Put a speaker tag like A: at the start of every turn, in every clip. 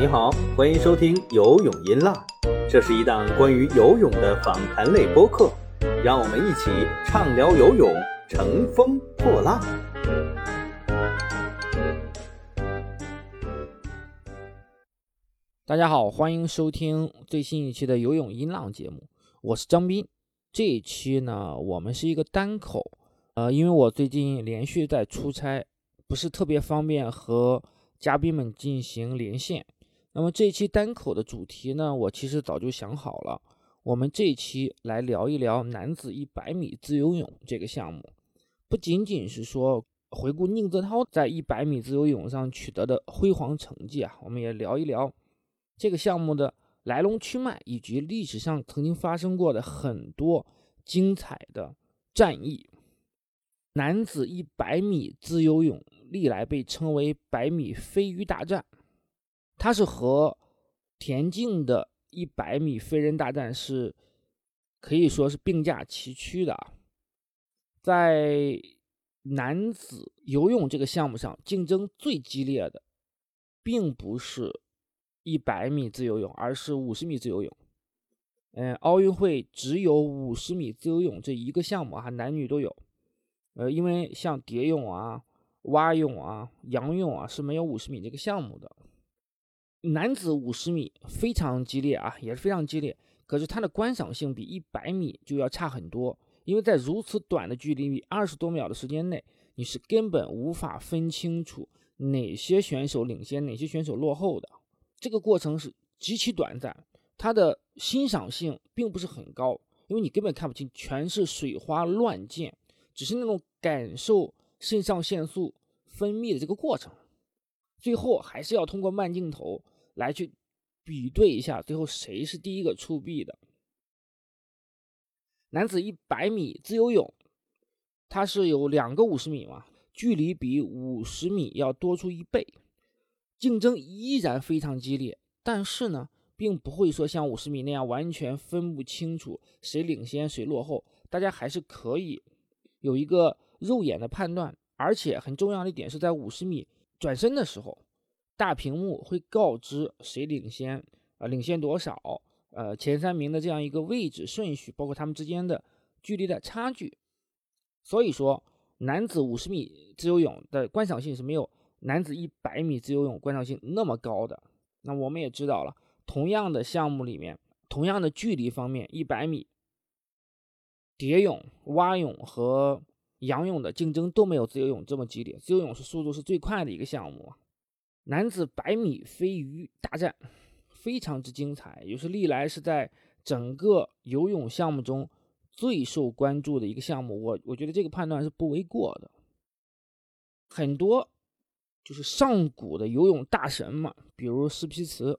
A: 你好，欢迎收听游泳音浪，这是一档关于游泳的访谈类播客，让我们一起畅聊游泳，乘风破浪。
B: 大家好，欢迎收听最新一期的游泳音浪节目，我是张斌。这一期呢，我们是一个单口，呃，因为我最近连续在出差，不是特别方便和嘉宾们进行连线。那么这一期单口的主题呢，我其实早就想好了。我们这一期来聊一聊男子一百米自由泳这个项目，不仅仅是说回顾宁泽涛在一百米自由泳上取得的辉煌成绩啊，我们也聊一聊这个项目的来龙去脉，以及历史上曾经发生过的很多精彩的战役。男子一百米自由泳历来被称为“百米飞鱼大战”。它是和田径的一百米飞人大战是可以说是并驾齐驱的啊。在男子游泳这个项目上，竞争最激烈的，并不是一百米自由泳，而是五十米自由泳。嗯，奥运会只有五十米自由泳这一个项目啊，男女都有。呃，因为像蝶泳啊、蛙泳啊、仰泳啊是没有五十米这个项目的。男子五十米非常激烈啊，也是非常激烈。可是它的观赏性比一百米就要差很多，因为在如此短的距离里，二十多秒的时间内，你是根本无法分清楚哪些选手领先，哪些选手落后的。这个过程是极其短暂，它的欣赏性并不是很高，因为你根本看不清，全是水花乱溅，只是那种感受肾上腺素分泌的这个过程。最后还是要通过慢镜头来去比对一下，最后谁是第一个出臂的。男子一百米自由泳，它是有两个五十米嘛，距离比五十米要多出一倍，竞争依然非常激烈。但是呢，并不会说像五十米那样完全分不清楚谁领先谁落后，大家还是可以有一个肉眼的判断。而且很重要的一点是在五十米。转身的时候，大屏幕会告知谁领先，啊，领先多少，呃，前三名的这样一个位置顺序，包括他们之间的距离的差距。所以说，男子五十米自由泳的观赏性是没有男子一百米自由泳观赏性那么高的。那我们也知道了，同样的项目里面，同样的距离方面，一百米蝶泳、蛙泳和仰泳的竞争都没有自由泳这么激烈，自由泳是速度是最快的一个项目。男子百米飞鱼大战非常之精彩，也是历来是在整个游泳项目中最受关注的一个项目。我我觉得这个判断是不为过的。很多就是上古的游泳大神嘛，比如斯皮茨，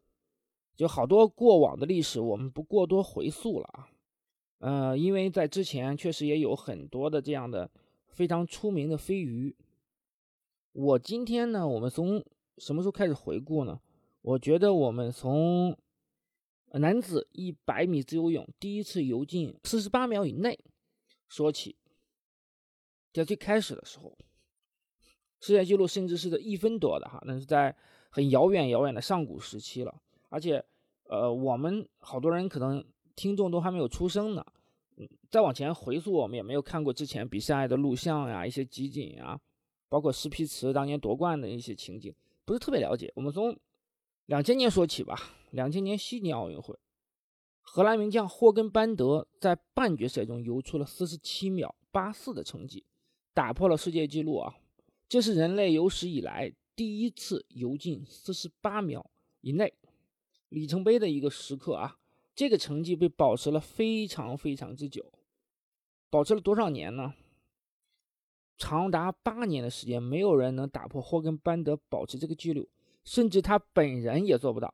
B: 就好多过往的历史我们不过多回溯了啊。呃，因为在之前确实也有很多的这样的。非常出名的飞鱼。我今天呢，我们从什么时候开始回顾呢？我觉得我们从男子一百米自由泳第一次游进四十八秒以内说起。在最开始的时候，世界纪录甚至是在一分多的哈，那是在很遥远遥远的上古时期了。而且，呃，我们好多人可能听众都还没有出生呢。再往前回溯，我们也没有看过之前比赛的录像呀，一些集锦啊，包括施皮茨当年夺冠的一些情景，不是特别了解。我们从两千年说起吧。两千年悉尼奥运会，荷兰名将霍根班德在半决赛中游出了四十七秒八四的成绩，打破了世界纪录啊！这是人类有史以来第一次游进四十八秒以内，里程碑的一个时刻啊！这个成绩被保持了非常非常之久，保持了多少年呢？长达八年的时间，没有人能打破霍根班德保持这个记录，甚至他本人也做不到。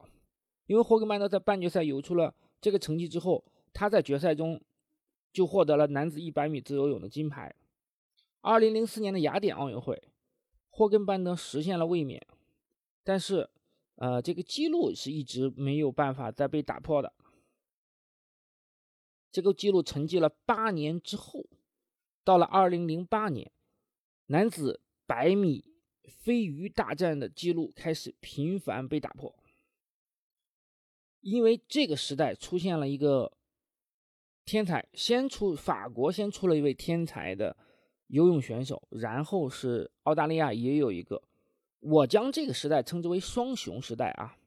B: 因为霍根班德在半决赛游出了这个成绩之后，他在决赛中就获得了男子一百米自由泳的金牌。二零零四年的雅典奥运会，霍根班德实现了卫冕，但是，呃，这个记录是一直没有办法再被打破的。这个记录沉寂了八年之后，到了二零零八年，男子百米飞鱼大战的记录开始频繁被打破。因为这个时代出现了一个天才，先出法国先出了一位天才的游泳选手，然后是澳大利亚也有一个。我将这个时代称之为双雄时代啊。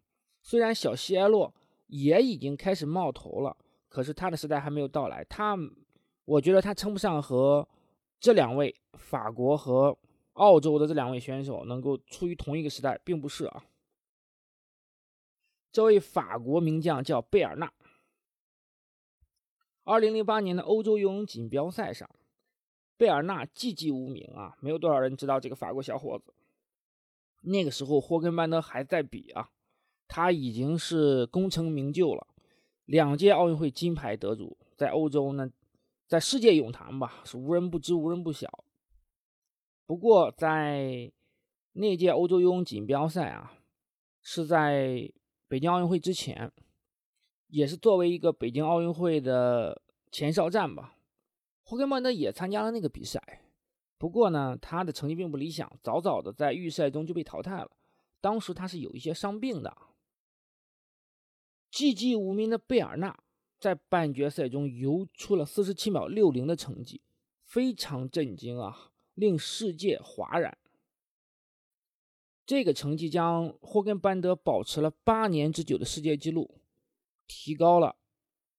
B: 虽然小西埃洛也已经开始冒头了，可是他的时代还没有到来。他，我觉得他称不上和这两位法国和澳洲的这两位选手能够处于同一个时代，并不是啊。这位法国名将叫贝尔纳。二零零八年的欧洲游泳锦标赛上，贝尔纳寂寂无名啊，没有多少人知道这个法国小伙子。那个时候，霍根班德还在比啊，他已经是功成名就了，两届奥运会金牌得主，在欧洲呢，在世界泳坛吧是无人不知、无人不晓。不过在那届欧洲游泳锦标赛啊，是在北京奥运会之前，也是作为一个北京奥运会的前哨战吧，霍根曼呢也参加了那个比赛。不过呢，他的成绩并不理想，早早的在预赛中就被淘汰了。当时他是有一些伤病的。寂寂无名的贝尔纳在半决赛中游出了四十七秒六零的成绩，非常震惊啊，令世界哗然。这个成绩将霍根班德保持了八年之久的世界纪录提高了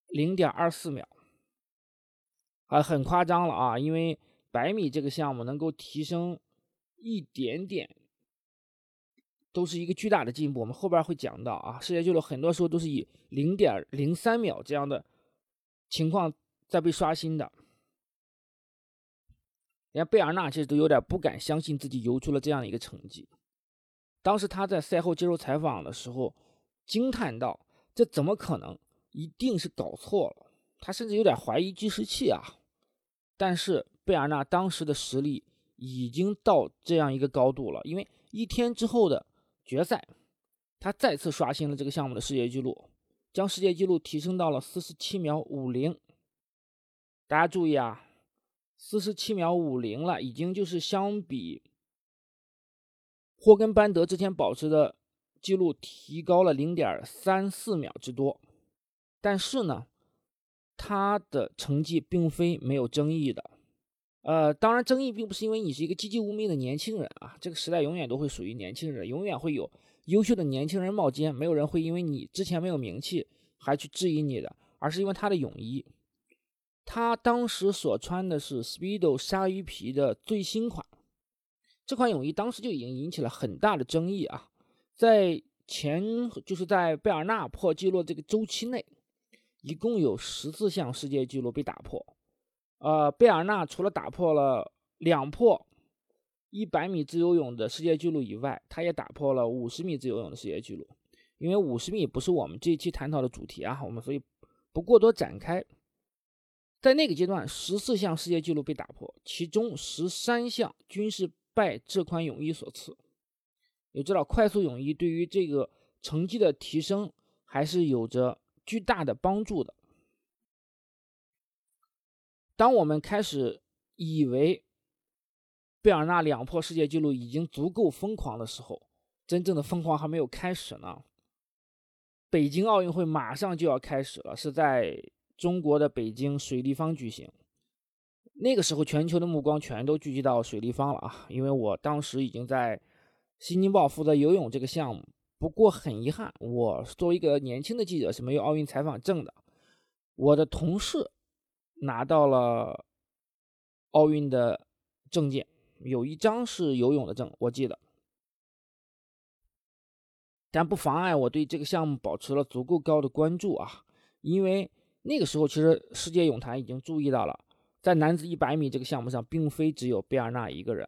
B: 零点二四秒，啊，很夸张了啊，因为。百米这个项目能够提升一点点，都是一个巨大的进步。我们后边会讲到啊，世界纪录很多时候都是以零点零三秒这样的情况在被刷新的。连贝尔纳其实都有点不敢相信自己游出了这样一个成绩。当时他在赛后接受采访的时候惊叹道：“这怎么可能？一定是搞错了。”他甚至有点怀疑计时器啊。但是。贝尔纳当时的实力已经到这样一个高度了，因为一天之后的决赛，他再次刷新了这个项目的世界纪录，将世界纪录提升到了四十七秒五零。大家注意啊，四十七秒五零了，已经就是相比霍根班德之前保持的记录提高了零点三四秒之多。但是呢，他的成绩并非没有争议的。呃，当然，争议并不是因为你是一个籍籍无名的年轻人啊，这个时代永远都会属于年轻人，永远会有优秀的年轻人冒尖，没有人会因为你之前没有名气还去质疑你的，而是因为他的泳衣，他当时所穿的是 Speedo 鲨鱼皮的最新款，这款泳衣当时就已经引起了很大的争议啊，在前就是在贝尔纳破纪录这个周期内，一共有十四项世界纪录被打破。呃，贝尔纳除了打破了两破一百米自由泳的世界纪录以外，他也打破了五十米自由泳的世界纪录。因为五十米不是我们这一期探讨的主题啊，我们所以不过多展开。在那个阶段，十四项世界纪录被打破，其中十三项均是拜这款泳衣所赐。你知道，快速泳衣对于这个成绩的提升还是有着巨大的帮助的。当我们开始以为贝尔纳两破世界纪录已经足够疯狂的时候，真正的疯狂还没有开始呢。北京奥运会马上就要开始了，是在中国的北京水立方举行。那个时候，全球的目光全都聚集到水立方了啊！因为我当时已经在《新京报》负责游泳这个项目。不过很遗憾，我作为一个年轻的记者是没有奥运采访证的。我的同事。拿到了奥运的证件，有一张是游泳的证，我记得，但不妨碍我对这个项目保持了足够高的关注啊！因为那个时候，其实世界泳坛已经注意到了，在男子一百米这个项目上，并非只有贝尔纳一个人，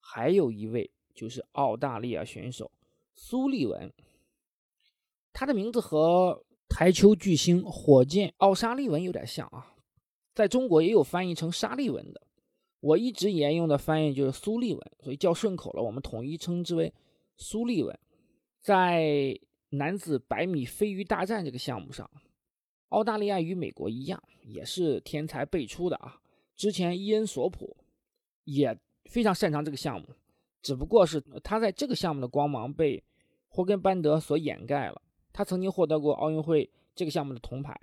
B: 还有一位就是澳大利亚选手苏利文，他的名字和台球巨星火箭奥沙利文有点像啊。在中国也有翻译成沙利文的，我一直沿用的翻译就是苏利文，所以较顺口了。我们统一称之为苏利文。在男子百米飞鱼大战这个项目上，澳大利亚与美国一样，也是天才辈出的啊。之前伊恩索普也非常擅长这个项目，只不过是他在这个项目的光芒被霍根班德所掩盖了。他曾经获得过奥运会这个项目的铜牌。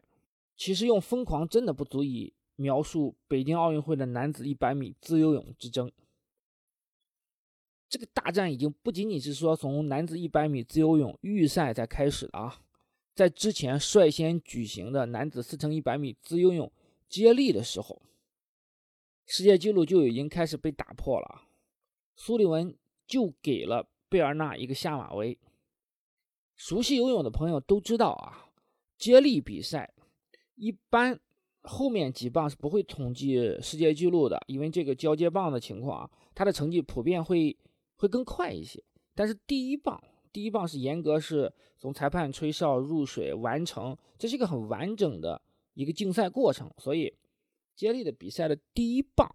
B: 其实用疯狂真的不足以描述北京奥运会的男子100米自由泳之争。这个大战已经不仅仅是说从男子100米自由泳预赛才开始的啊，在之前率先举行的男子4乘100米自由泳接力的时候，世界纪录就已经开始被打破了。苏利文就给了贝尔纳一个下马威。熟悉游泳的朋友都知道啊，接力比赛一般后面几棒是不会统计世界纪录的，因为这个交接棒的情况啊，它的成绩普遍会会更快一些。但是第一棒，第一棒是严格是从裁判吹哨入水完成，这是一个很完整的一个竞赛过程，所以接力的比赛的第一棒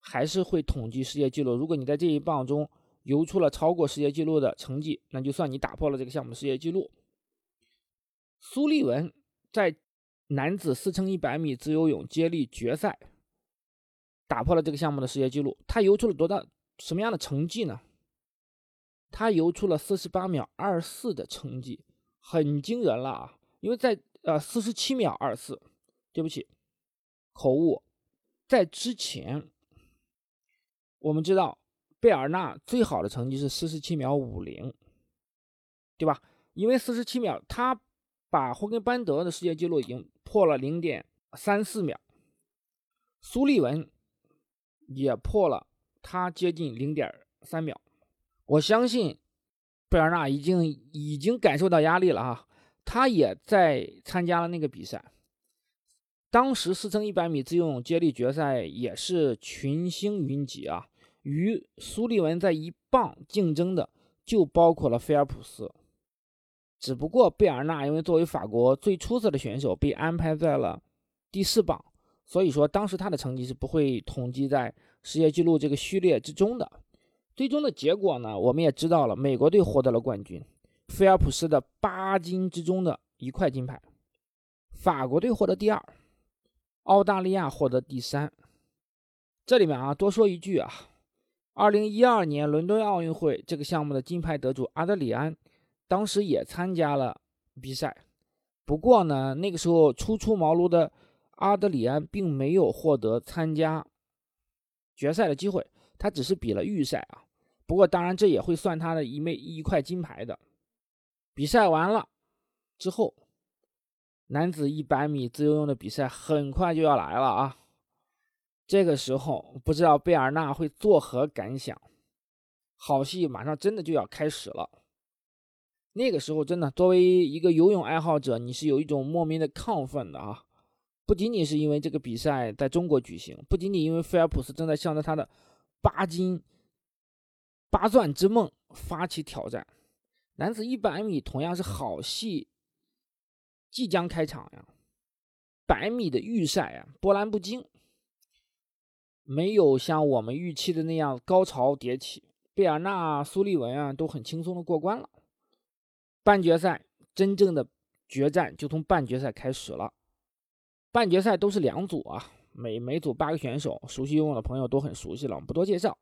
B: 还是会统计世界纪录。如果你在这一棒中，游出了超过世界纪录的成绩，那就算你打破了这个项目的世界纪录。苏利文在男子4乘100米自由泳接力决赛打破了这个项目的世界纪录，他游出了多大什么样的成绩呢？他游出了48秒24的成绩，很惊人了啊！因为在呃47秒24，对不起，口误，在之前我们知道。贝尔纳最好的成绩是四十七秒五零，对吧？因为四十七秒，他把霍根班德的世界纪录已经破了零点三四秒，苏利文也破了他接近零点三秒。我相信贝尔纳已经已经感受到压力了哈，他也在参加了那个比赛。当时四乘一百米自由泳接力决赛也是群星云集啊。与苏利文在一棒竞争的就包括了菲尔普斯，只不过贝尔纳因为作为法国最出色的选手被安排在了第四棒，所以说当时他的成绩是不会统计在世界纪录这个序列之中的。最终的结果呢，我们也知道了，美国队获得了冠军，菲尔普斯的八金之中的一块金牌，法国队获得第二，澳大利亚获得第三。这里面啊，多说一句啊。二零一二年伦敦奥运会这个项目的金牌得主阿德里安，当时也参加了比赛。不过呢，那个时候初出茅庐的阿德里安并没有获得参加决赛的机会，他只是比了预赛啊。不过当然这也会算他的一枚一块金牌的。比赛完了之后，男子一百米自由泳的比赛很快就要来了啊。这个时候，不知道贝尔纳会作何感想？好戏马上真的就要开始了。那个时候，真的作为一个游泳爱好者，你是有一种莫名的亢奋的啊！不仅仅是因为这个比赛在中国举行，不仅仅因为菲尔普斯正在向着他的八金八钻之梦发起挑战，男子一百米同样是好戏即将开场呀！百米的预赛啊，波澜不惊。没有像我们预期的那样高潮迭起，贝尔纳、苏利文啊都很轻松的过关了。半决赛真正的决战就从半决赛开始了。半决赛都是两组啊，每每组八个选手，熟悉游泳的朋友都很熟悉了，我们不多介绍。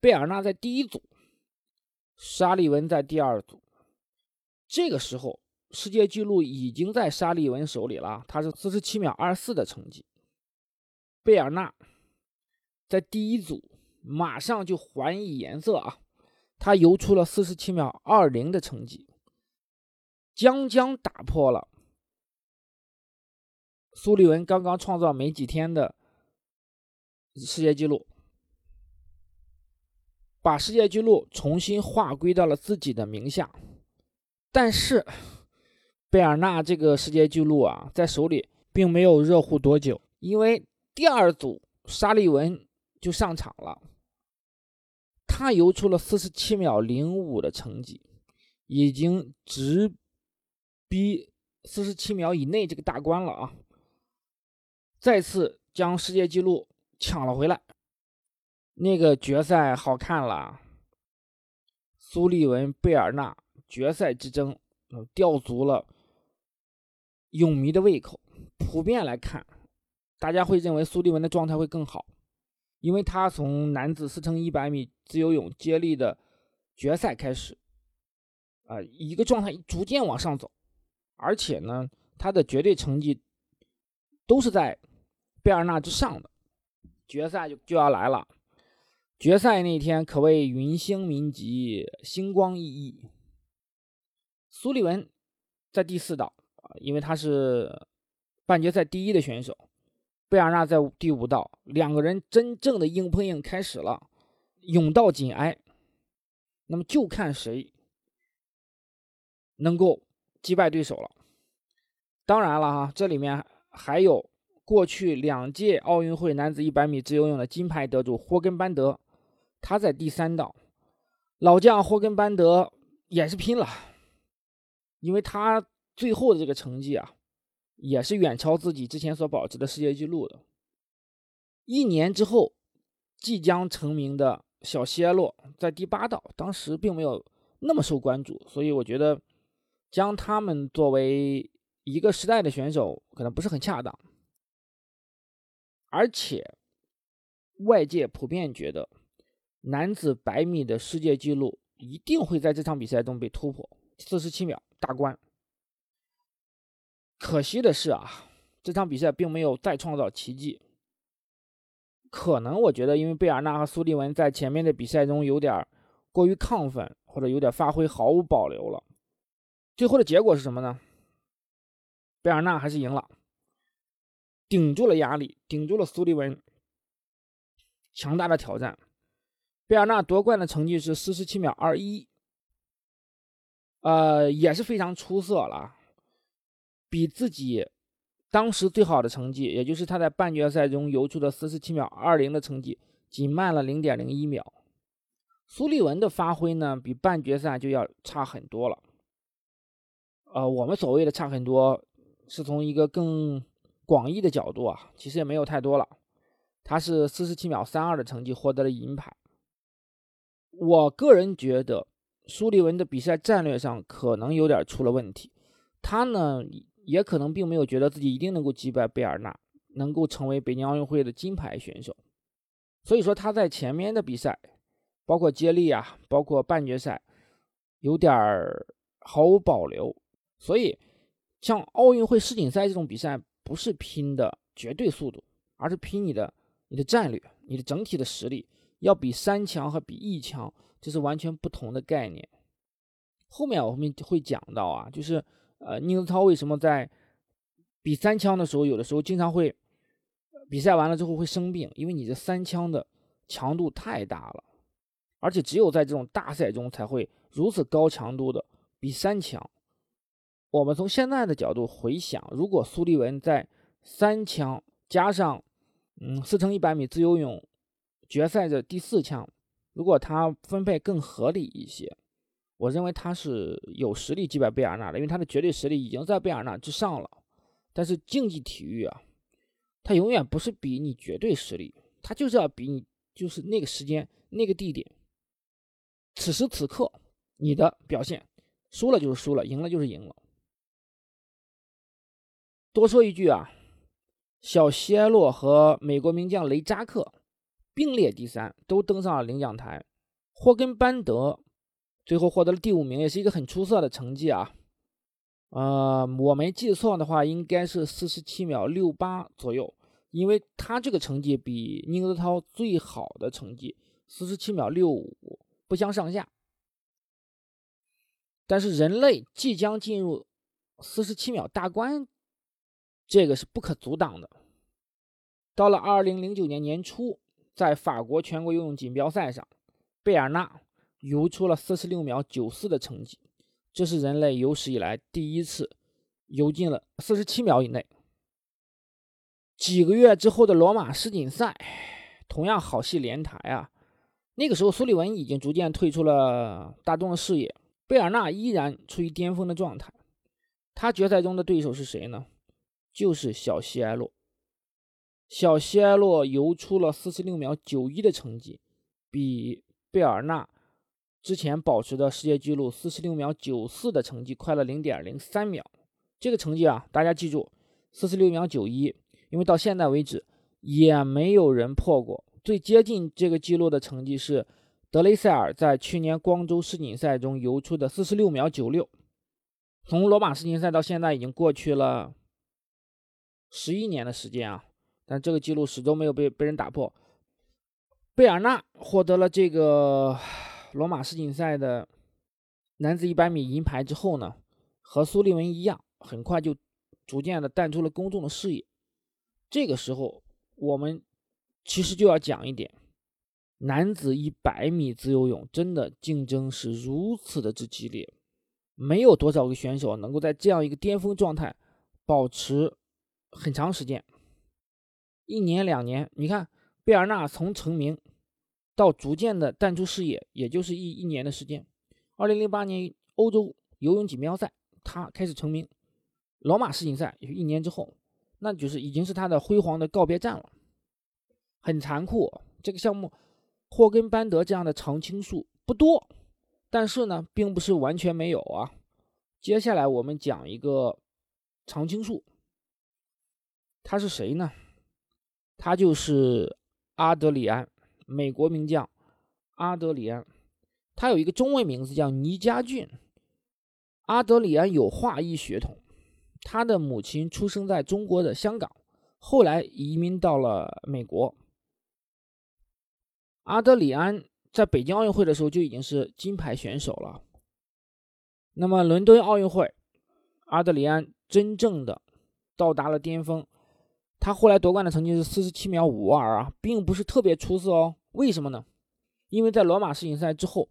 B: 贝尔纳在第一组，沙利文在第二组。这个时候，世界纪录已经在沙利文手里了，他是四十七秒二四的成绩。贝尔纳。在第一组马上就还以颜色啊！他游出了四十七秒二零的成绩，将将打破了苏利文刚刚创造没几天的世界纪录，把世界纪录重新划归到了自己的名下。但是贝尔纳这个世界纪录啊，在手里并没有热乎多久，因为第二组沙利文。就上场了，他游出了四十七秒零五的成绩，已经直逼四十七秒以内这个大关了啊！再次将世界纪录抢了回来。那个决赛好看了，苏利文贝尔纳决赛之争，吊足了泳迷的胃口。普遍来看，大家会认为苏利文的状态会更好。因为他从男子四乘一百米自由泳接力的决赛开始，啊，一个状态逐渐往上走，而且呢，他的绝对成绩都是在贝尔纳之上的。决赛就就要来了，决赛那天可谓云星云集，星光熠熠。苏利文在第四道啊，因为他是半决赛第一的选手。贝尔纳在第五道，两个人真正的硬碰硬开始了，勇道紧挨。那么就看谁能够击败对手了。当然了哈，这里面还有过去两届奥运会男子100米自由泳的金牌得主霍根班德，他在第三道，老将霍根班德也是拼了，因为他最后的这个成绩啊。也是远超自己之前所保持的世界纪录的。一年之后，即将成名的小希埃洛在第八道，当时并没有那么受关注，所以我觉得将他们作为一个时代的选手可能不是很恰当。而且，外界普遍觉得男子百米的世界纪录一定会在这场比赛中被突破，四十七秒大关。可惜的是啊，这场比赛并没有再创造奇迹。可能我觉得，因为贝尔纳和苏利文在前面的比赛中有点过于亢奋，或者有点发挥毫无保留了。最后的结果是什么呢？贝尔纳还是赢了，顶住了压力，顶住了苏利文强大的挑战。贝尔纳夺冠的成绩是四十七秒二一，呃，也是非常出色了。比自己当时最好的成绩，也就是他在半决赛中游出的四十七秒二零的成绩，仅慢了零点零一秒。苏利文的发挥呢，比半决赛就要差很多了。呃，我们所谓的差很多，是从一个更广义的角度啊，其实也没有太多了。他是四十七秒三二的成绩获得了银牌。我个人觉得苏利文的比赛战略上可能有点出了问题，他呢。也可能并没有觉得自己一定能够击败贝尔纳，能够成为北京奥运会的金牌选手。所以说他在前面的比赛，包括接力啊，包括半决赛，有点儿毫无保留。所以像奥运会世锦赛这种比赛，不是拼的绝对速度，而是拼你的你的战略，你的整体的实力，要比三强和比一强，这是完全不同的概念。后面我们会讲到啊，就是。呃，宁泽涛为什么在比三枪的时候，有的时候经常会比赛完了之后会生病？因为你这三枪的强度太大了，而且只有在这种大赛中才会如此高强度的比三枪。我们从现在的角度回想，如果苏利文在三枪加上嗯四乘一百米自由泳决赛的第四枪，如果他分配更合理一些。我认为他是有实力击败贝尔纳的，因为他的绝对实力已经在贝尔纳之上了。但是竞技体育啊，它永远不是比你绝对实力，它就是要比你就是那个时间、那个地点、此时此刻你的表现，输了就是输了，赢了就是赢了。多说一句啊，小希埃洛和美国名将雷扎克并列第三，都登上了领奖台。霍根班德。最后获得了第五名，也是一个很出色的成绩啊。呃，我没记错的话，应该是四十七秒六八左右，因为他这个成绩比宁泽涛最好的成绩四十七秒六五不相上下。但是人类即将进入四十七秒大关，这个是不可阻挡的。到了二零零九年年初，在法国全国游泳锦标赛上，贝尔纳。游出了四十六秒九四的成绩，这是人类有史以来第一次游进了四十七秒以内。几个月之后的罗马世锦赛，同样好戏连台啊！那个时候苏利文已经逐渐退出了大众的视野，贝尔纳依然处于巅峰的状态。他决赛中的对手是谁呢？就是小西埃洛。小西埃洛游出了四十六秒九一的成绩，比贝尔纳。之前保持的世界纪录四十六秒九四的成绩快了零点零三秒，这个成绩啊，大家记住，四十六秒九一，因为到现在为止也没有人破过。最接近这个记录的成绩是德雷塞尔在去年光州世锦赛中游出的四十六秒九六，从罗马世锦赛到现在已经过去了十一年的时间啊，但这个记录始终没有被被人打破。贝尔纳获得了这个罗马世锦赛的男子一百米银牌之后呢，和苏利文一样，很快就逐渐的淡出了公众的视野。这个时候，我们其实就要讲一点：男子一百米自由泳真的竞争是如此的之激烈，没有多少个选手能够在这样一个巅峰状态保持很长时间，一年两年。你看。贝尔纳从成名到逐渐的淡出视野，也就是一一年的时间。二零零八年欧洲游泳锦标赛，他开始成名。罗马世锦赛也是一年之后，那就是已经是他的辉煌的告别战了。很残酷，这个项目霍根班德这样的常青树不多，但是呢，并不是完全没有啊。接下来我们讲一个常青树，他是谁呢？他就是。阿德里安，美国名将阿德里安，他有一个中文名字叫倪家俊。阿德里安有华裔血统，他的母亲出生在中国的香港，后来移民到了美国。阿德里安在北京奥运会的时候就已经是金牌选手了。那么伦敦奥运会，阿德里安真正的到达了巅峰。他后来夺冠的成绩是四十七秒五二啊，并不是特别出色哦。为什么呢？因为在罗马世锦赛之后，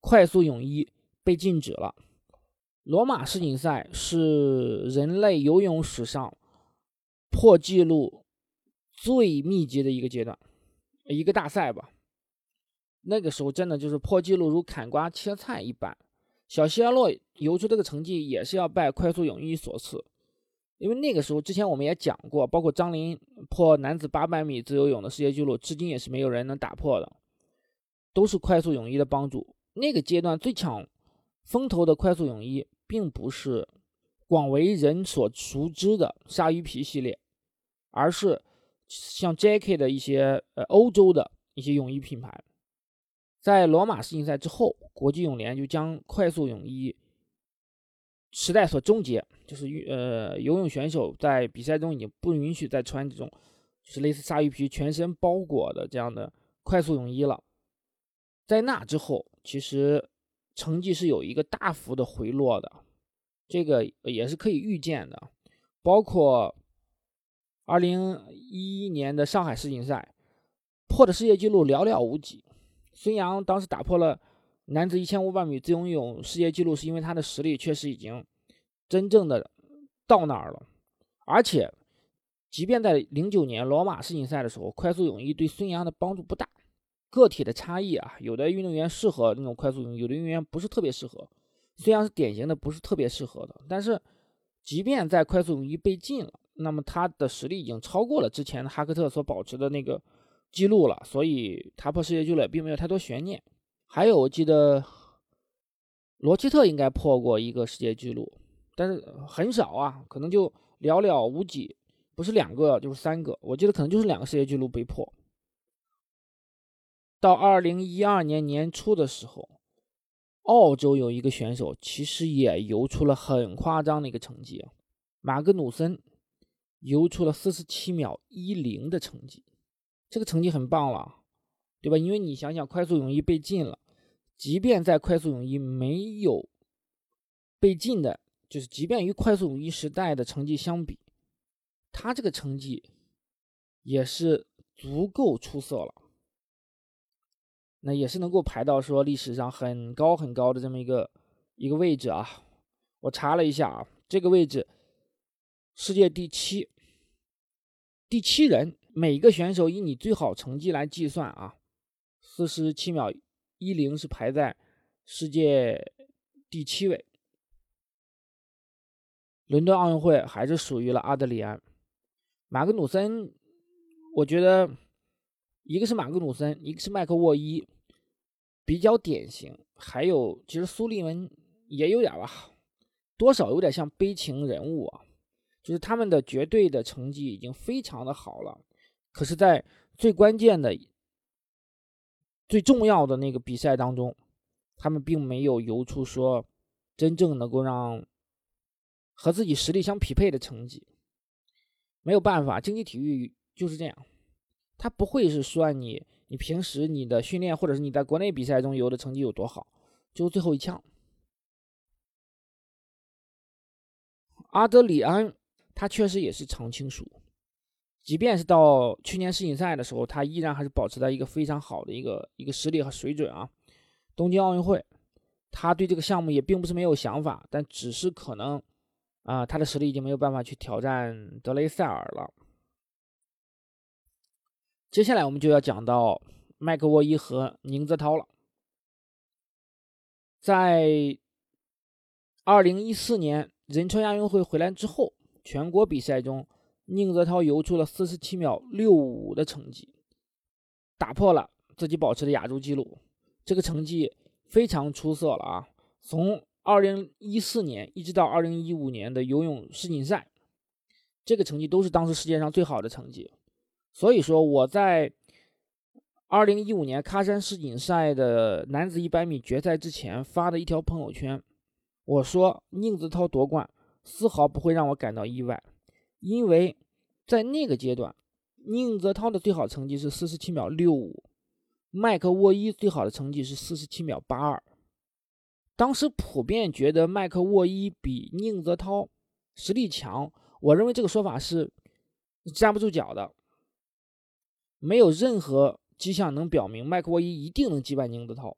B: 快速泳衣被禁止了。罗马世锦赛是人类游泳史上破纪录最密集的一个阶段，一个大赛吧。那个时候真的就是破纪录如砍瓜切菜一般。小希尔洛游出这个成绩也是要拜快速泳衣所赐。因为那个时候，之前我们也讲过，包括张琳破男子八百米自由泳的世界纪录，至今也是没有人能打破的，都是快速泳衣的帮助。那个阶段最抢风头的快速泳衣，并不是广为人所熟知的鲨鱼皮系列，而是像 Jack 的一些呃欧洲的一些泳衣品牌。在罗马世锦赛之后，国际泳联就将快速泳衣。时代所终结，就是呃，游泳选手在比赛中已经不允许再穿这种就是类似鲨鱼皮全身包裹的这样的快速泳衣了。在那之后，其实成绩是有一个大幅的回落的，这个也是可以预见的。包括二零一一年的上海世锦赛破的世界纪录寥寥无几，孙杨当时打破了。男子一千五百米自由泳世界纪录是因为他的实力确实已经真正的到那儿了，而且即便在零九年罗马世锦赛的时候，快速泳衣对孙杨的帮助不大，个体的差异啊，有的运动员适合那种快速泳，有的运动员不是特别适合。孙杨是典型的不是特别适合的，但是即便在快速泳衣被禁了，那么他的实力已经超过了之前的哈克特所保持的那个记录了，所以他破世界纪录也并没有太多悬念。还有，我记得罗切特应该破过一个世界纪录，但是很少啊，可能就寥寥无几，不是两个就是三个。我记得可能就是两个世界纪录被破。到二零一二年年初的时候，澳洲有一个选手其实也游出了很夸张的一个成绩啊，马格努森游出了四十七秒一零的成绩，这个成绩很棒了。对吧？因为你想想，快速泳衣被禁了，即便在快速泳衣没有被禁的，就是即便与快速泳衣时代的成绩相比，他这个成绩也是足够出色了。那也是能够排到说历史上很高很高的这么一个一个位置啊。我查了一下啊，这个位置世界第七，第七人，每个选手以你最好成绩来计算啊。四十七秒一零是排在世界第七位。伦敦奥运会还是属于了阿德里安、马格努森。我觉得一个是马格努森，一个是麦克沃伊，比较典型。还有其实苏利文也有点吧，多少有点像悲情人物啊。就是他们的绝对的成绩已经非常的好了，可是，在最关键的。最重要的那个比赛当中，他们并没有游出说真正能够让和自己实力相匹配的成绩。没有办法，竞技体育就是这样，它不会是算你你平时你的训练或者是你在国内比赛中游的成绩有多好，就最后一枪。阿德里安他确实也是常青树，即便是到去年世锦赛的时候，他依然还是保持在一个非常好的一个一个实力和水准啊。东京奥运会，他对这个项目也并不是没有想法，但只是可能啊，他的实力已经没有办法去挑战德雷塞尔了。接下来我们就要讲到麦克沃伊和宁泽涛了，在二零一四年。仁川亚运会回来之后，全国比赛中，宁泽涛游出了四十七秒六五的成绩，打破了自己保持的亚洲纪录。这个成绩非常出色了啊！从二零一四年一直到二零一五年的游泳世锦赛，这个成绩都是当时世界上最好的成绩。所以说，我在二零一五年喀山世锦赛的男子一百米决赛之前发的一条朋友圈。我说宁泽涛夺冠丝毫不会让我感到意外，因为在那个阶段，宁泽涛的最好成绩是四十七秒六五，麦克沃伊最好的成绩是四十七秒八二。当时普遍觉得麦克沃伊比宁泽涛实力强，我认为这个说法是站不住脚的，没有任何迹象能表明麦克沃伊一定能击败宁泽涛。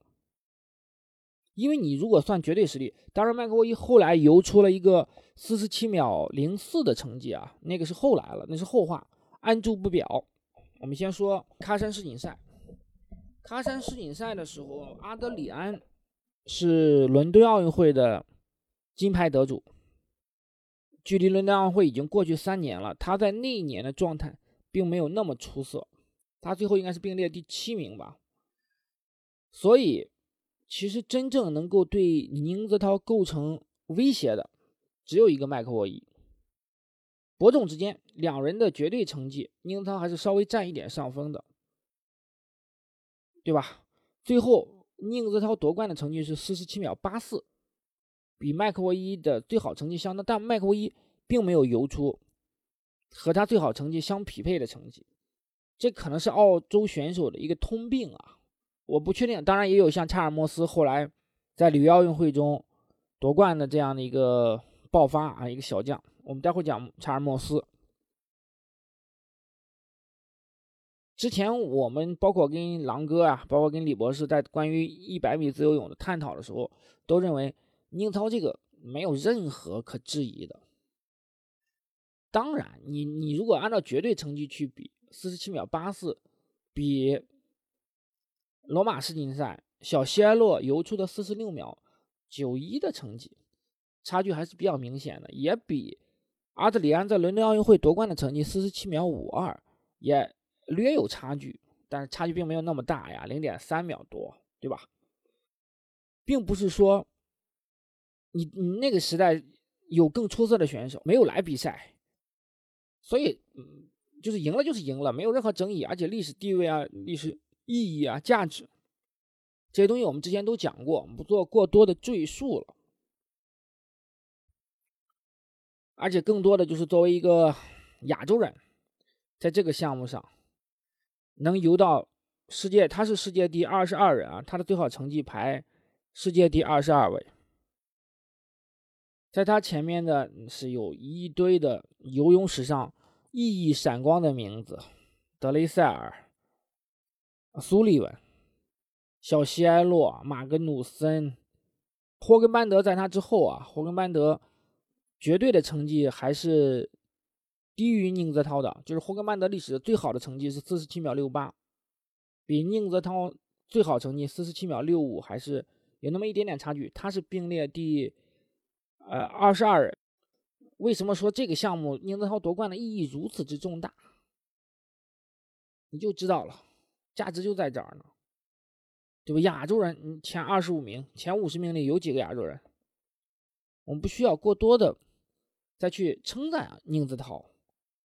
B: 因为你如果算绝对实力，当然麦克沃伊后来游出了一个四十七秒零四的成绩啊，那个是后来了，那是后话，按住不表。我们先说喀山世锦赛，喀山世锦赛的时候，阿德里安是伦敦奥运会的金牌得主，距离伦敦奥运会已经过去三年了，他在那一年的状态并没有那么出色，他最后应该是并列第七名吧，所以。其实真正能够对宁泽涛构成威胁的，只有一个麦克沃伊。伯仲之间，两人的绝对成绩，宁泽涛还是稍微占一点上风的，对吧？最后，宁泽涛夺冠的成绩是四十七秒八四，比麦克沃伊的最好成绩相当，但麦克沃伊并没有游出和他最好成绩相匹配的成绩，这可能是澳洲选手的一个通病啊。我不确定，当然也有像查尔莫斯后来在里约奥运会中夺冠的这样的一个爆发啊，一个小将。我们待会讲查尔莫斯。之前我们包括跟狼哥啊，包括跟李博士在关于一百米自由泳的探讨的时候，都认为宁涛这个没有任何可质疑的。当然，你你如果按照绝对成绩去比，四十七秒八四比。罗马世锦赛，小西埃洛游出的四十六秒九一的成绩，差距还是比较明显的，也比阿德里安在伦敦奥运会夺冠的成绩四十七秒五二也略有差距，但是差距并没有那么大呀，零点三秒多，对吧？并不是说你你那个时代有更出色的选手没有来比赛，所以嗯，就是赢了就是赢了，没有任何争议，而且历史地位啊，历史。意义啊，价值这些东西我们之前都讲过，我们不做过多的赘述了。而且更多的就是作为一个亚洲人，在这个项目上能游到世界，他是世界第二十二人啊，他的最好成绩排世界第二十二位。在他前面的是有一堆的游泳史上熠熠闪光的名字，德雷塞尔。苏利文、小西埃洛、马格努森、霍根班德在他之后啊，霍根班德绝对的成绩还是低于宁泽涛的，就是霍根班德历史最好的成绩是四十七秒六八，比宁泽涛最好成绩四十七秒六五还是有那么一点点差距，他是并列第呃二十二。为什么说这个项目宁泽涛夺冠的意义如此之重大？你就知道了。价值就在这儿呢，对吧？亚洲人，前二十五名、前五十名里有几个亚洲人？我们不需要过多的再去称赞宁泽涛，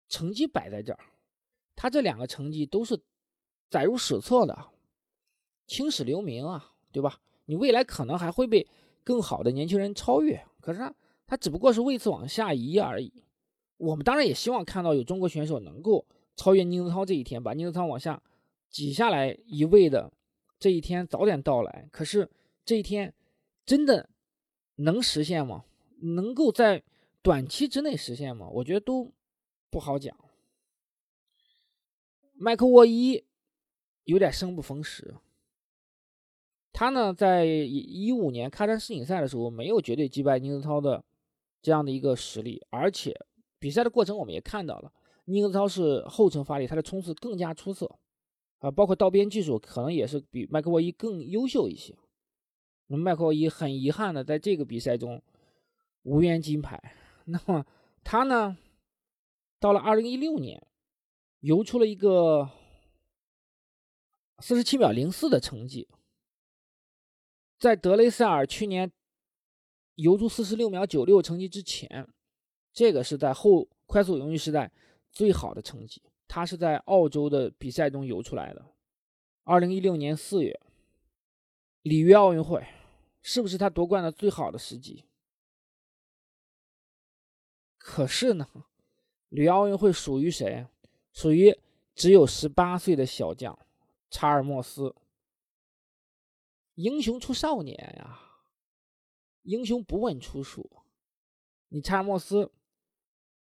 B: 成绩摆在这儿，他这两个成绩都是载入史册的，青史留名啊，对吧？你未来可能还会被更好的年轻人超越，可是他他只不过是位次往下移而已。我们当然也希望看到有中国选手能够超越宁泽涛这一天，把宁泽涛往下挤下来一位的这一天早点到来。可是这一天真的能实现吗？能够在短期之内实现吗？我觉得都不好讲。麦克沃伊有点生不逢时。他呢，在一五年喀山世锦赛的时候，没有绝对击败宁泽涛的这样的一个实力，而且比赛的过程我们也看到了，宁泽涛是后程发力，他的冲刺更加出色，啊，包括道边技术可能也是比麦克沃伊更优秀一些。那么麦克沃伊很遗憾的在这个比赛中无缘金牌。那么他呢，到了二零一六年，游出了一个四十七秒零四的成绩。在德雷塞尔去年游出四十六秒九六成绩之前，这个是在后快速泳衣时代最好的成绩。他是在澳洲的比赛中游出来的。二零一六年四月，里约奥运会是不是他夺冠的最好的时机？可是呢，里约奥运会属于谁？属于只有十八岁的小将查尔莫斯。英雄出少年呀，英雄不问出处。你查尔莫斯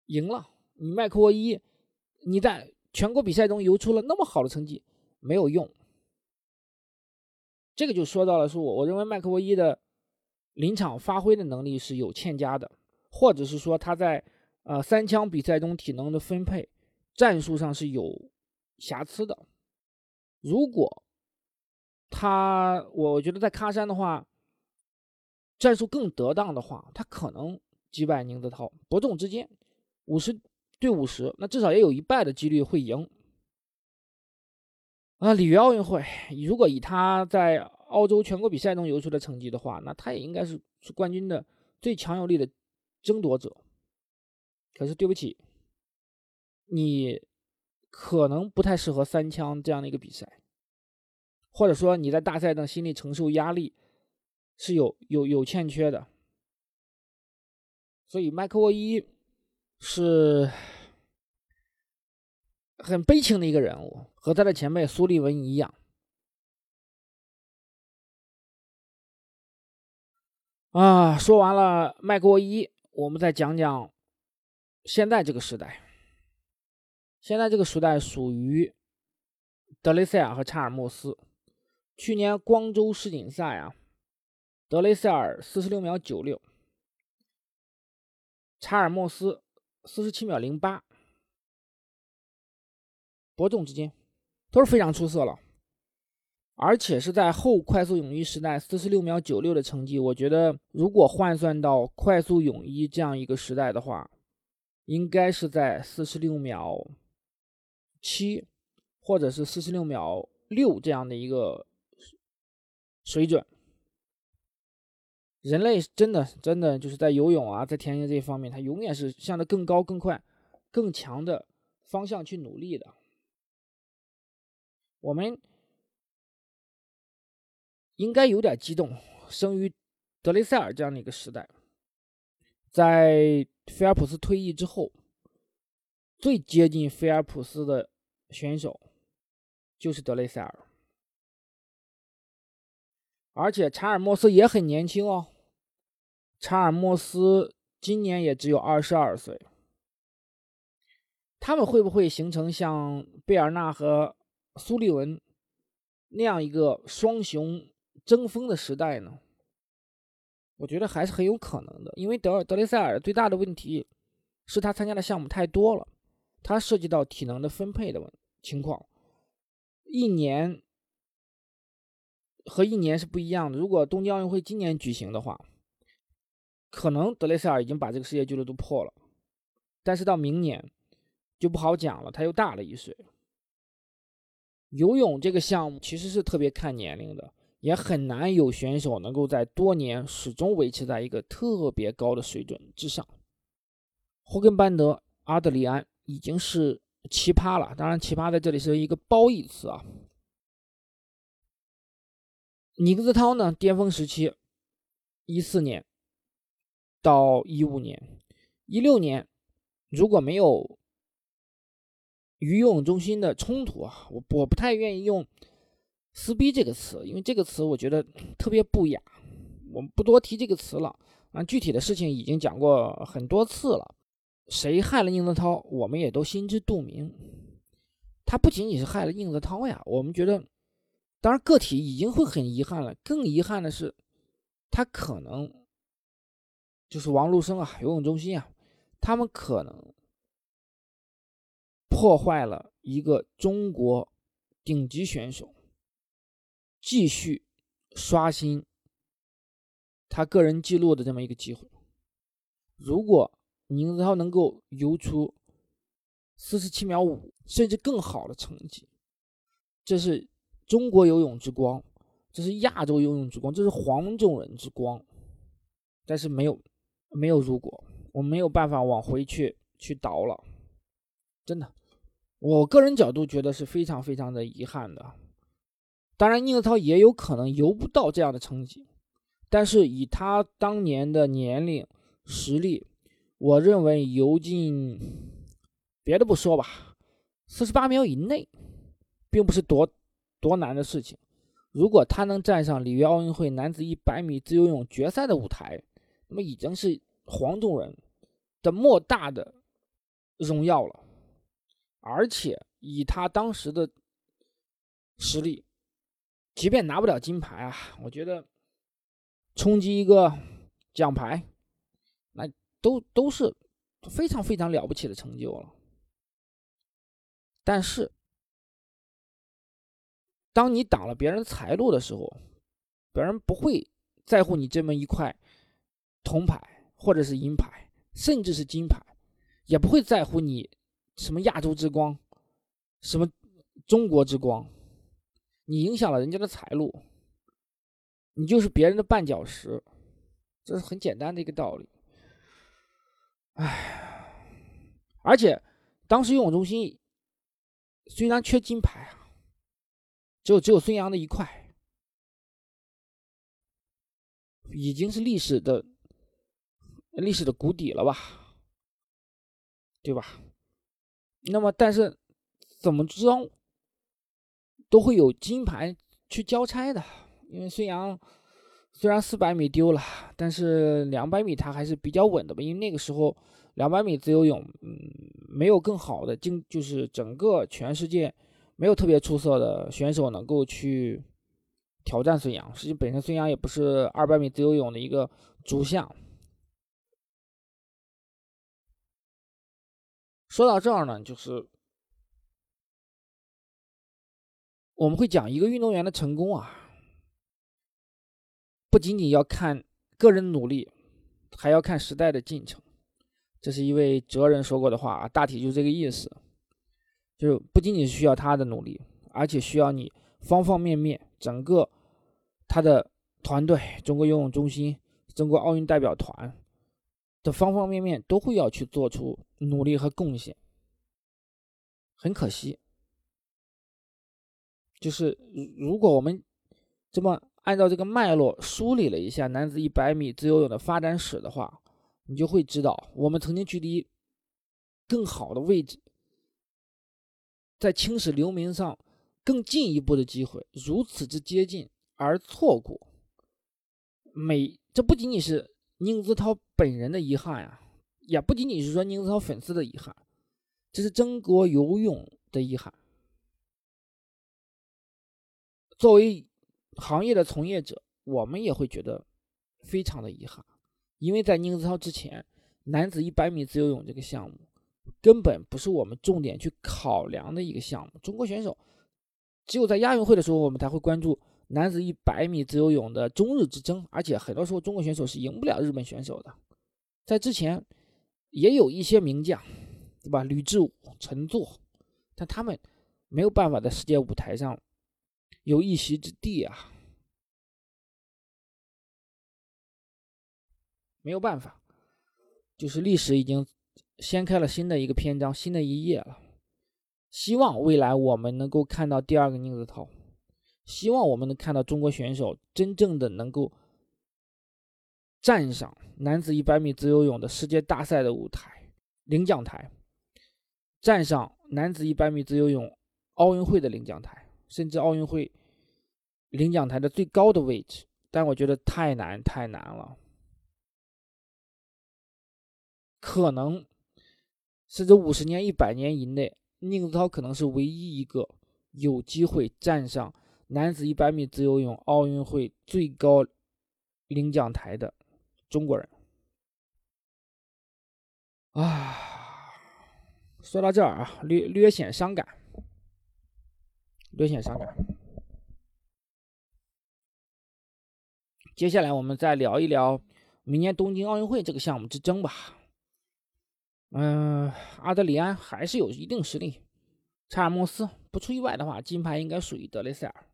B: 赢了，你麦克沃伊，你在全国比赛中游出了那么好的成绩，没有用。这个就说到了，说我我认为麦克沃伊的临场发挥的能力是有欠佳的，或者是说他在呃三枪比赛中体能的分配、战术上是有瑕疵的。如果他，我觉得在喀山的话，战术更得当的话，他可能击败宁泽涛，伯仲之间，五十对五十，那至少也有一半的几率会赢。啊，里约奥运会，如果以他在澳洲全国比赛中游出的成绩的话，那他也应该是冠军的最强有力的争夺者。可是对不起，你可能不太适合三枪这样的一个比赛。或者说你在大赛上心理承受压力是有有有欠缺的，所以麦克沃伊是很悲情的一个人物，和他的前辈苏利文一样。啊，说完了麦克沃伊，我们再讲讲现在这个时代。现在这个时代属于德雷塞尔和查尔莫斯。去年光州世锦赛啊，德雷塞尔四十六秒九六，查尔莫斯四十七秒零八，伯仲之间都是非常出色了，而且是在后快速泳衣时代四十六秒九六的成绩，我觉得如果换算到快速泳衣这样一个时代的话，应该是在四十六秒七或者是四十六秒六这样的一个。水准，人类真的真的就是在游泳啊，在田径这一方面，他永远是向着更高、更快、更强的方向去努力的。我们应该有点激动，生于德雷塞尔这样的一个时代，在菲尔普斯退役之后，最接近菲尔普斯的选手就是德雷塞尔。而且查尔莫斯也很年轻哦，查尔莫斯今年也只有二十二岁。他们会不会形成像贝尔纳和苏利文那样一个双雄争锋的时代呢？我觉得还是很有可能的，因为德尔德雷塞尔最大的问题是他参加的项目太多了，他涉及到体能的分配的问情况，一年。和一年是不一样的。如果东京奥运会今年举行的话，可能德雷塞尔已经把这个世界纪录都破了，但是到明年就不好讲了，他又大了一岁。游泳这个项目其实是特别看年龄的，也很难有选手能够在多年始终维持在一个特别高的水准之上。霍根班德、阿德里安已经是奇葩了，当然奇葩在这里是一个褒义词啊。尼克斯涛呢？巅峰时期，一四年到一五年、一六年，如果没有与游泳中心的冲突啊，我我不太愿意用“撕逼”这个词，因为这个词我觉得特别不雅，我们不多提这个词了。啊，具体的事情已经讲过很多次了，谁害了宁泽涛，我们也都心知肚明。他不仅仅是害了宁泽涛呀，我们觉得，当然个体已经会很遗憾了，更遗憾的是，他可能就是王路生啊，游泳中心啊，他们可能破坏了一个中国顶级选手继续刷新。他个人记录的这么一个机会，如果宁泽涛能够游出四十七秒五，甚至更好的成绩，这是中国游泳之光，这是亚洲游泳之光，这是黄种人之光。但是没有，没有如果，我没有办法往回去去倒了，真的，我个人角度觉得是非常非常的遗憾的。当然，宁泽涛也有可能游不到这样的成绩。但是以他当年的年龄、实力，我认为游进别的不说吧，四十八秒以内，并不是多多难的事情。如果他能站上里约奥运会男子一百米自由泳决赛的舞台，那么已经是黄种人的莫大的荣耀了。而且以他当时的实力，即便拿不了金牌啊，我觉得。冲击一个奖牌，那都都是非常非常了不起的成就了。但是，当你挡了别人财路的时候，别人不会在乎你这么一块铜牌，或者是银牌，甚至是金牌，也不会在乎你什么亚洲之光，什么中国之光，你影响了人家的财路。你就是别人的绊脚石，这是很简单的一个道理。唉，而且当时游泳中心虽然缺金牌啊，只有只有孙杨的一块，已经是历史的历史的谷底了吧，对吧？那么，但是怎么着都会有金牌去交差的。因为孙杨虽然四百米丢了，但是两百米他还是比较稳的吧。因为那个时候两百米自由泳，嗯，没有更好的竞，就是整个全世界没有特别出色的选手能够去挑战孙杨。实际本身孙杨也不是二百米自由泳的一个主项。说到这儿呢，就是我们会讲一个运动员的成功啊。不仅仅要看个人努力，还要看时代的进程。这是一位哲人说过的话，大体就这个意思。就不仅仅是需要他的努力，而且需要你方方面面，整个他的团队，中国游泳中心、中国奥运代表团的方方面面都会要去做出努力和贡献。很可惜，就是如果我们这么。按照这个脉络梳理了一下男子一百米自由泳的发展史的话，你就会知道，我们曾经距离更好的位置，在青史留名上更进一步的机会如此之接近而错过。每这不仅仅是宁泽涛本人的遗憾呀，也不仅仅是说宁泽涛粉丝的遗憾，这是中国游泳的遗憾。作为。行业的从业者，我们也会觉得非常的遗憾，因为在宁泽涛之前，男子一百米自由泳这个项目根本不是我们重点去考量的一个项目。中国选手只有在亚运会的时候，我们才会关注男子一百米自由泳的中日之争，而且很多时候中国选手是赢不了日本选手的。在之前也有一些名将，对吧？吕志武、陈作，但他们没有办法在世界舞台上。有一席之地啊，没有办法，就是历史已经掀开了新的一个篇章，新的一页了。希望未来我们能够看到第二个宁泽涛，希望我们能看到中国选手真正的能够站上男子100米自由泳的世界大赛的舞台领奖台，站上男子100米自由泳奥运会的领奖台，甚至奥运会领奖台的最高的位置，但我觉得太难太难了，可能甚至五十年、一百年以内，宁泽涛可能是唯一一个有机会站上男子100米自由泳奥运会最高领奖台的中国人。啊，说到这儿啊，略略显伤感，略显伤感。接下来我们再聊一聊明年东京奥运会这个项目之争吧。嗯，阿德里安还是有一定实力，查尔莫斯不出意外的话，金牌应该属于德雷塞尔。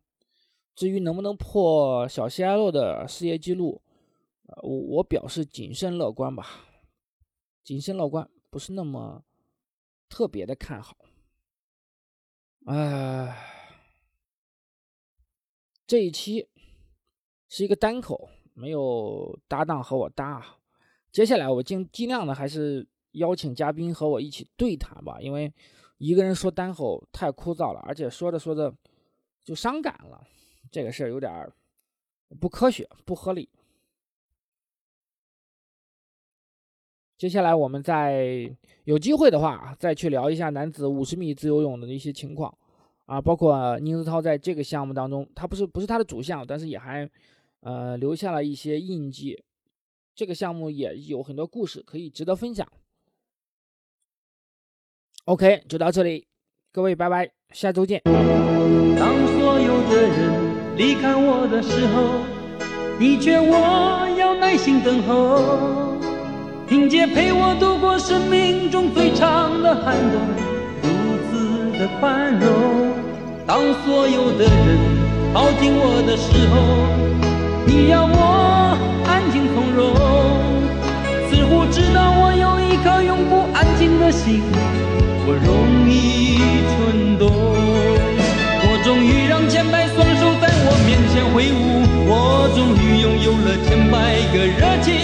B: 至于能不能破小西埃洛的世界纪录，呃我我表示谨慎乐观吧。谨慎乐观，不是那么特别的看好。哎，这一期是一个单口，没有搭档和我搭。接下来我尽尽量的还是邀请嘉宾和我一起对谈吧，因为一个人说单口太枯燥了，而且说着说着就伤感了，这个事儿有点不科学、不合理。接下来我们再有机会的话，再去聊一下男子五十米自由泳的一些情况啊，包括宁泽涛在这个项目当中，他不是不是他的主项，但是也还呃留下了一些印记。这个项目也有很多故事可以值得分享。OK，就到这里，各位拜拜，下周见。
C: 当所有的人离开我的时候，你劝我要耐心等候。凭借陪我度过生命中最长的寒冬，如此的宽容。当所有的人靠近我的时候，你要我安静从容，似乎知道我有一颗永不安静的心。我容易蠢动。我终于让千百双手在我面前挥舞我终于拥有了千百个热情。